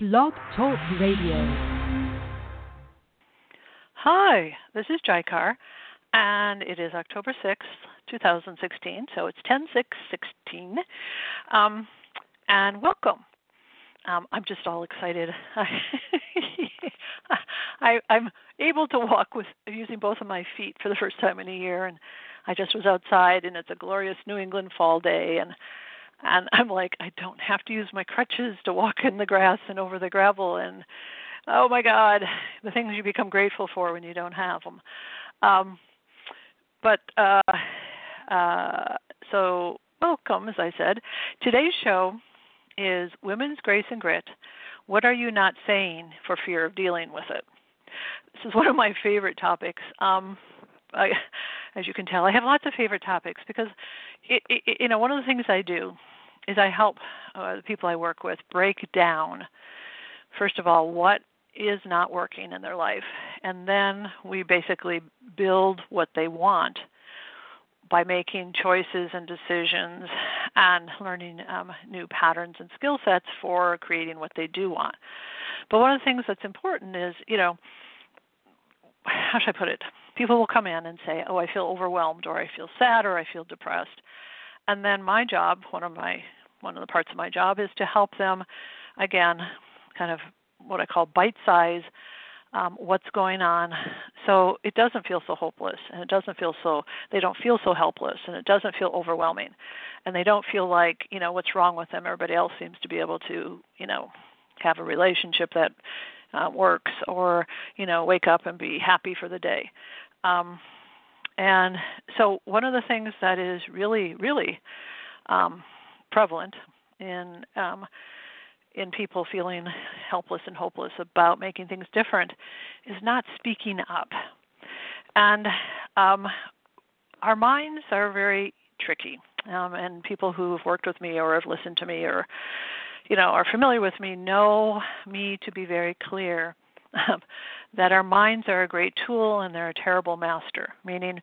Blog Talk Radio. Hi, this is JaiKaur, and it is October 6th, 2016, so it's 10 6 16. Um, and welcome. Um, I'm just all excited. I, I'm able to walk with using both of my feet for the first time in a year, and I just was outside, and it's a glorious New England fall day, and and I'm like, I don't have to use my crutches to walk in the grass and over the gravel, and oh my God, the things you become grateful for when you don't have them. Um, but uh, uh, so welcome, as I said. Today's show is Women's Grace and Grit. What are you not saying for fear of dealing with it? This is one of my favorite topics. Um, I, as you can tell, I have lots of favorite topics because, it, it, you know, one of the things I do is I help uh, the people I work with break down, first of all, what is not working in their life, and then we basically build what they want by making choices and decisions and learning um, new patterns and skill sets for creating what they do want. But one of the things that's important is, you know, how should I put it? People will come in and say, "Oh, I feel overwhelmed, or I feel sad, or I feel depressed," and then my job, one of my one of the parts of my job is to help them, again, kind of what I call bite size um, what's going on. So it doesn't feel so hopeless and it doesn't feel so they don't feel so helpless and it doesn't feel overwhelming. And they don't feel like you know what's wrong with them. Everybody else seems to be able to you know have a relationship that uh, works or you know wake up and be happy for the day um, and so one of the things that is really really um, prevalent in um, in people feeling helpless and hopeless about making things different is not speaking up. And um, our minds are very tricky. Um, and people who have worked with me or have listened to me or you know are familiar with me know me to be very clear that our minds are a great tool and they're a terrible master. Meaning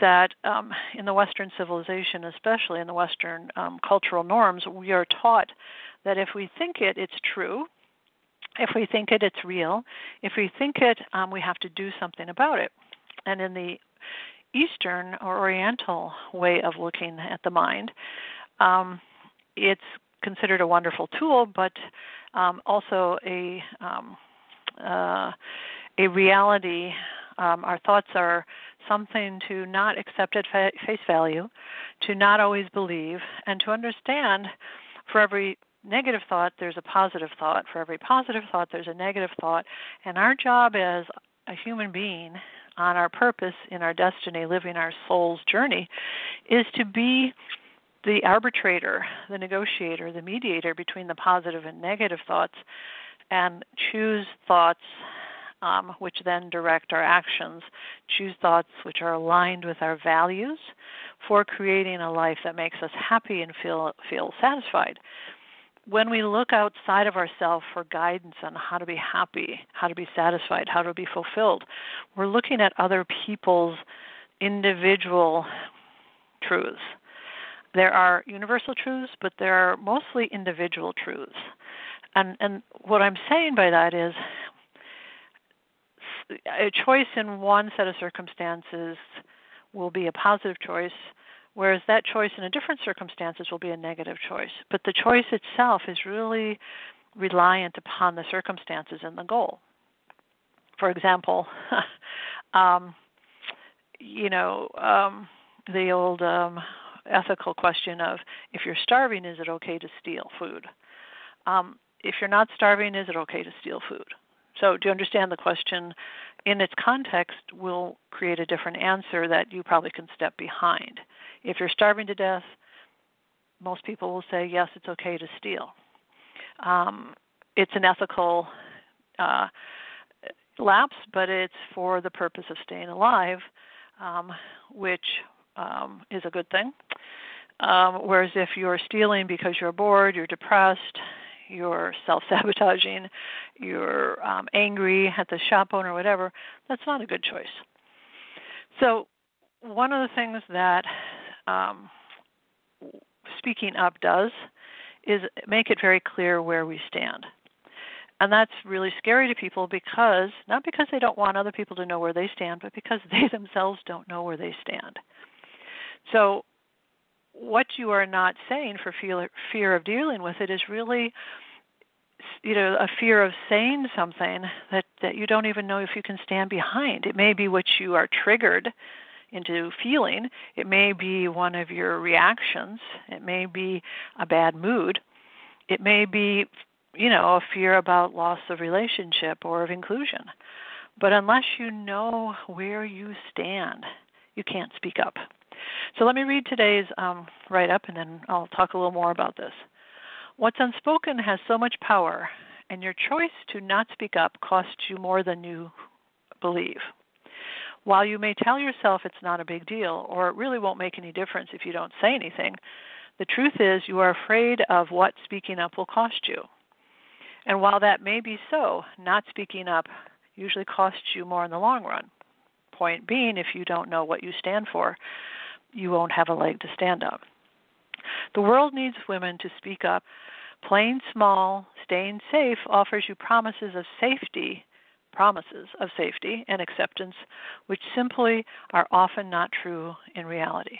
that um, in the Western civilization, especially in the Western um, cultural norms, we are taught that if we think it, it's true. If we think it, it's real. If we think it, um, we have to do something about it. And in the Eastern or Oriental way of looking at the mind, um, it's considered a wonderful tool, but um, also a um, uh, a reality. Um, our thoughts are something to not accept at fa- face value, to not always believe, and to understand for every negative thought, there's a positive thought. For every positive thought, there's a negative thought. And our job as a human being on our purpose, in our destiny, living our soul's journey, is to be the arbitrator, the negotiator, the mediator between the positive and negative thoughts, and choose thoughts um, which then direct our actions. Choose thoughts which are aligned with our values for creating a life that makes us happy and feel feel satisfied. When we look outside of ourselves for guidance on how to be happy, how to be satisfied, how to be fulfilled, we're looking at other people's individual truths. There are universal truths, but there are mostly individual truths. And and what I'm saying by that is a choice in one set of circumstances will be a positive choice, whereas that choice in a different circumstances will be a negative choice. But the choice itself is really reliant upon the circumstances and the goal. For example, um, you know, um, the old um, ethical question of if you're starving, is it okay to steal food? Um, if you're not starving, is it okay to steal food? So, do you understand the question in its context will create a different answer that you probably can step behind. If you're starving to death, most people will say, yes, it's okay to steal. Um, it's an ethical uh, lapse, but it's for the purpose of staying alive, um, which um, is a good thing. Um, whereas if you're stealing because you're bored, you're depressed, you're self sabotaging, you're um, angry at the shop owner, whatever, that's not a good choice. So, one of the things that um, speaking up does is make it very clear where we stand. And that's really scary to people because, not because they don't want other people to know where they stand, but because they themselves don't know where they stand. So, what you are not saying for fear, of dealing with it is really you know a fear of saying something that that you don't even know if you can stand behind. It may be what you are triggered into feeling. It may be one of your reactions. It may be a bad mood. It may be you know a fear about loss of relationship or of inclusion. But unless you know where you stand you can't speak up so let me read today's um, write up and then i'll talk a little more about this What's unspoken has so much power, and your choice to not speak up costs you more than you believe. While you may tell yourself it's not a big deal, or it really won't make any difference if you don't say anything, the truth is you are afraid of what speaking up will cost you. And while that may be so, not speaking up usually costs you more in the long run. Point being, if you don't know what you stand for, you won't have a leg to stand on. The world needs women to speak up. Playing small, staying safe offers you promises of safety, promises of safety and acceptance, which simply are often not true in reality.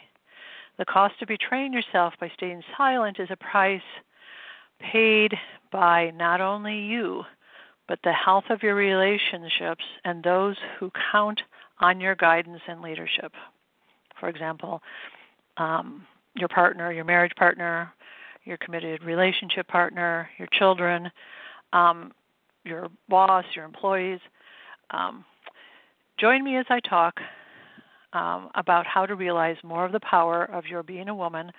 The cost of betraying yourself by staying silent is a price paid by not only you, but the health of your relationships and those who count on your guidance and leadership. For example, um, your partner, your marriage partner, your committed relationship partner, your children, um, your boss, your employees. Um, join me as I talk um, about how to realize more of the power of your being a woman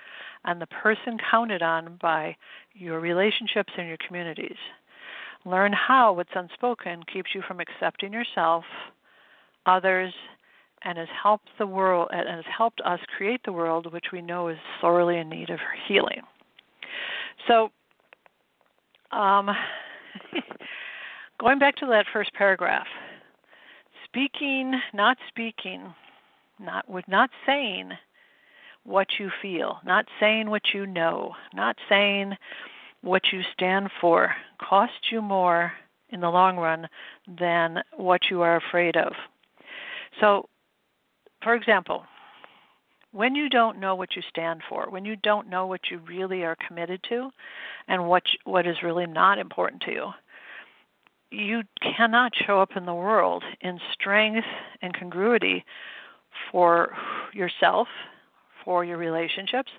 and the person counted on by your relationships and your communities. Learn how what's unspoken keeps you from accepting yourself, others, and has helped the world and has helped us create the world which we know is sorely in need of healing. So, um, going back to that first paragraph, speaking, not speaking, not with not saying what you feel, not saying what you know, not saying what you stand for costs you more in the long run than what you are afraid of. So for example, when you don't know what you stand for, when you don't know what you really are committed to, and what what is really not important to you, you cannot show up in the world in strength and congruity for yourself, for your relationships,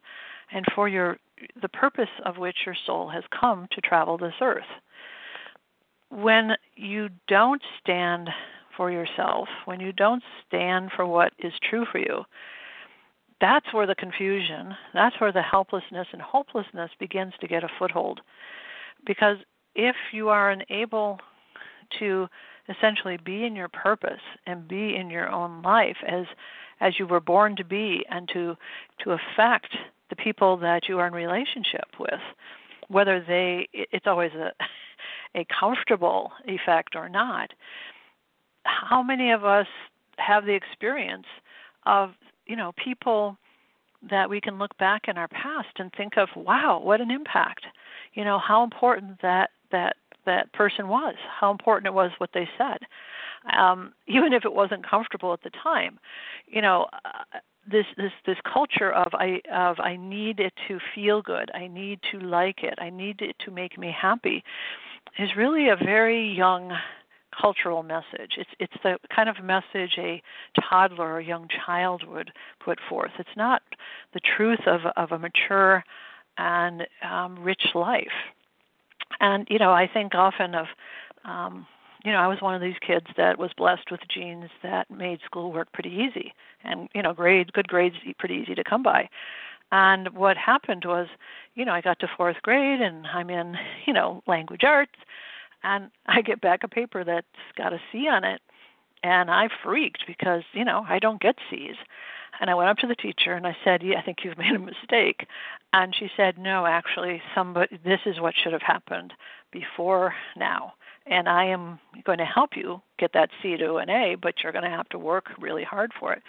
and for your the purpose of which your soul has come to travel this earth. When you don't stand for yourself, when you don't stand for what is true for you, that's where the confusion, that's where the helplessness and hopelessness begins to get a foothold. Because if you are unable to essentially be in your purpose and be in your own life as as you were born to be and to to affect the people that you are in relationship with whether they it's always a a comfortable effect or not how many of us have the experience of you know people that we can look back in our past and think of wow what an impact you know how important that that that person was how important it was what they said um even if it wasn't comfortable at the time. You know uh, this this this culture of i of i need it to feel good. I need to like it. I need it to make me happy is really a very young cultural message. It's it's the kind of message a toddler or young child would put forth. It's not the truth of of a mature and um, rich life. And you know, I think often of um, you know, I was one of these kids that was blessed with genes that made schoolwork pretty easy, and you know, grade good grades pretty easy to come by. And what happened was, you know, I got to fourth grade and I'm in, you know, language arts and I get back a paper that's got a C on it, and I freaked because you know I don't get C's. And I went up to the teacher and I said, "Yeah, I think you've made a mistake." And she said, "No, actually, somebody. This is what should have happened before now." and I am going to help you get that C to an A, but you're going to have to work really hard for it.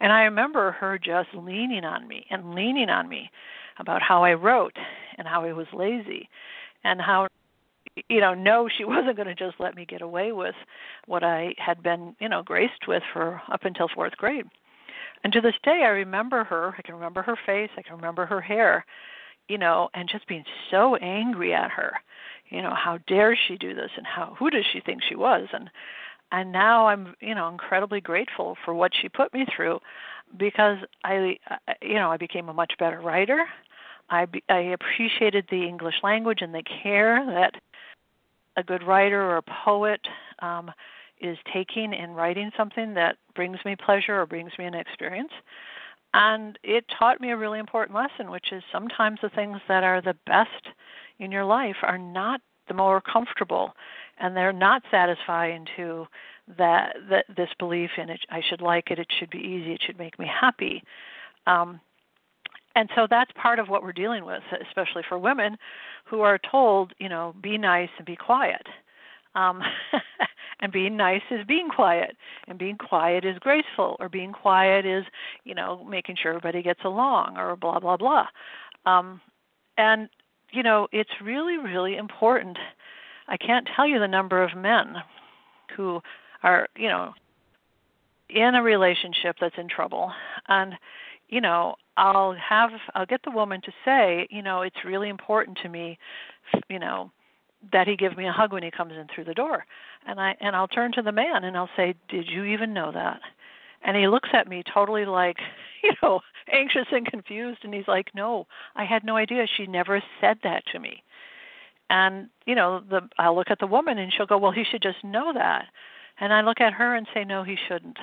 And I remember her just leaning on me and leaning on me about how I wrote and how I was lazy and how you know, know she wasn't going to just let me get away with what I had been, you know, graced with for up until fourth grade. And to this day, I remember her. I can remember her face. I can remember her hair, you know, and just being so angry at her. You know, how dare she do this, and how who does she think she was? And and now I'm, you know, incredibly grateful for what she put me through, because I, you know, I became a much better writer. I I appreciated the English language and the care that a good writer or a poet um, is taking in writing something that brings me pleasure or brings me an experience. And it taught me a really important lesson, which is sometimes the things that are the best in your life are not the more comfortable, and they're not satisfying to that, that this belief in it. I should like it. It should be easy. It should make me happy. Um, and so that's part of what we're dealing with, especially for women who are told, you know, be nice and be quiet. Um, and being nice is being quiet, and being quiet is graceful, or being quiet is, you know, making sure everybody gets along, or blah blah blah. Um, and you know, it's really really important. I can't tell you the number of men who are, you know, in a relationship that's in trouble, and you know, I'll have I'll get the woman to say, you know, it's really important to me, you know, that he give me a hug when he comes in through the door. And I and I'll turn to the man and I'll say, "Did you even know that?" And he looks at me totally like, you know, anxious and confused and he's like, "No, I had no idea. She never said that to me." And, you know, the I'll look at the woman and she'll go, "Well, he should just know that." And I look at her and say, "No, he shouldn't."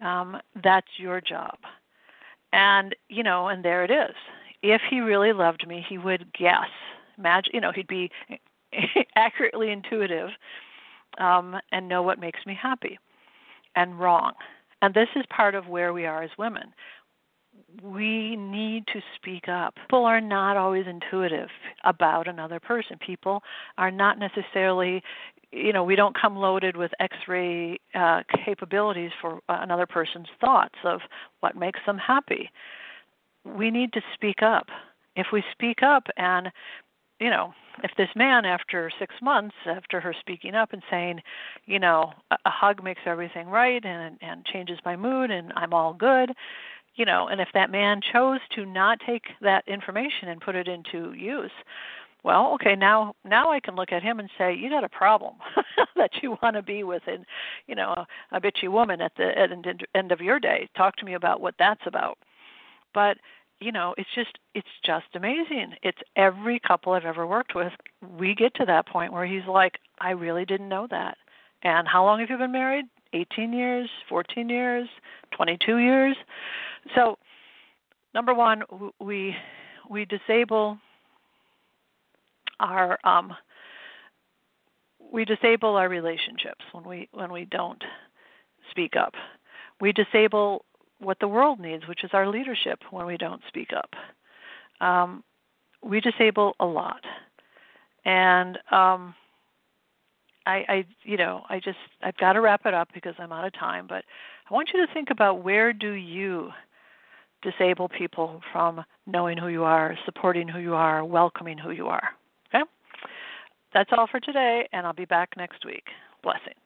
Um, that's your job and you know and there it is if he really loved me he would guess imagine you know he'd be accurately intuitive um, and know what makes me happy and wrong and this is part of where we are as women we need to speak up. People are not always intuitive about another person. People are not necessarily, you know, we don't come loaded with X-ray uh, capabilities for another person's thoughts of what makes them happy. We need to speak up. If we speak up and you know, if this man after six months after her speaking up and saying, you know, a, a hug makes everything right and and changes my mood and I'm all good, you know, and if that man chose to not take that information and put it into use, well okay now now i can look at him and say you got a problem that you want to be with and you know a, a bitchy woman at the at end of your day. Talk to me about what that's about. But you know it's just it's just amazing. It's every couple i've ever worked with. We get to that point where he's like i really didn't know that. And how long have you been married? 18 years? 14 years? 22 years? So number one we we disable our um, we disable our relationships when we when we don't speak up. We disable what the world needs, which is our leadership, when we don't speak up. Um, we disable a lot, and um, I, I, you know, I just I've got to wrap it up because I'm out of time. But I want you to think about where do you disable people from knowing who you are, supporting who you are, welcoming who you are. That's all for today, and I'll be back next week. Blessings.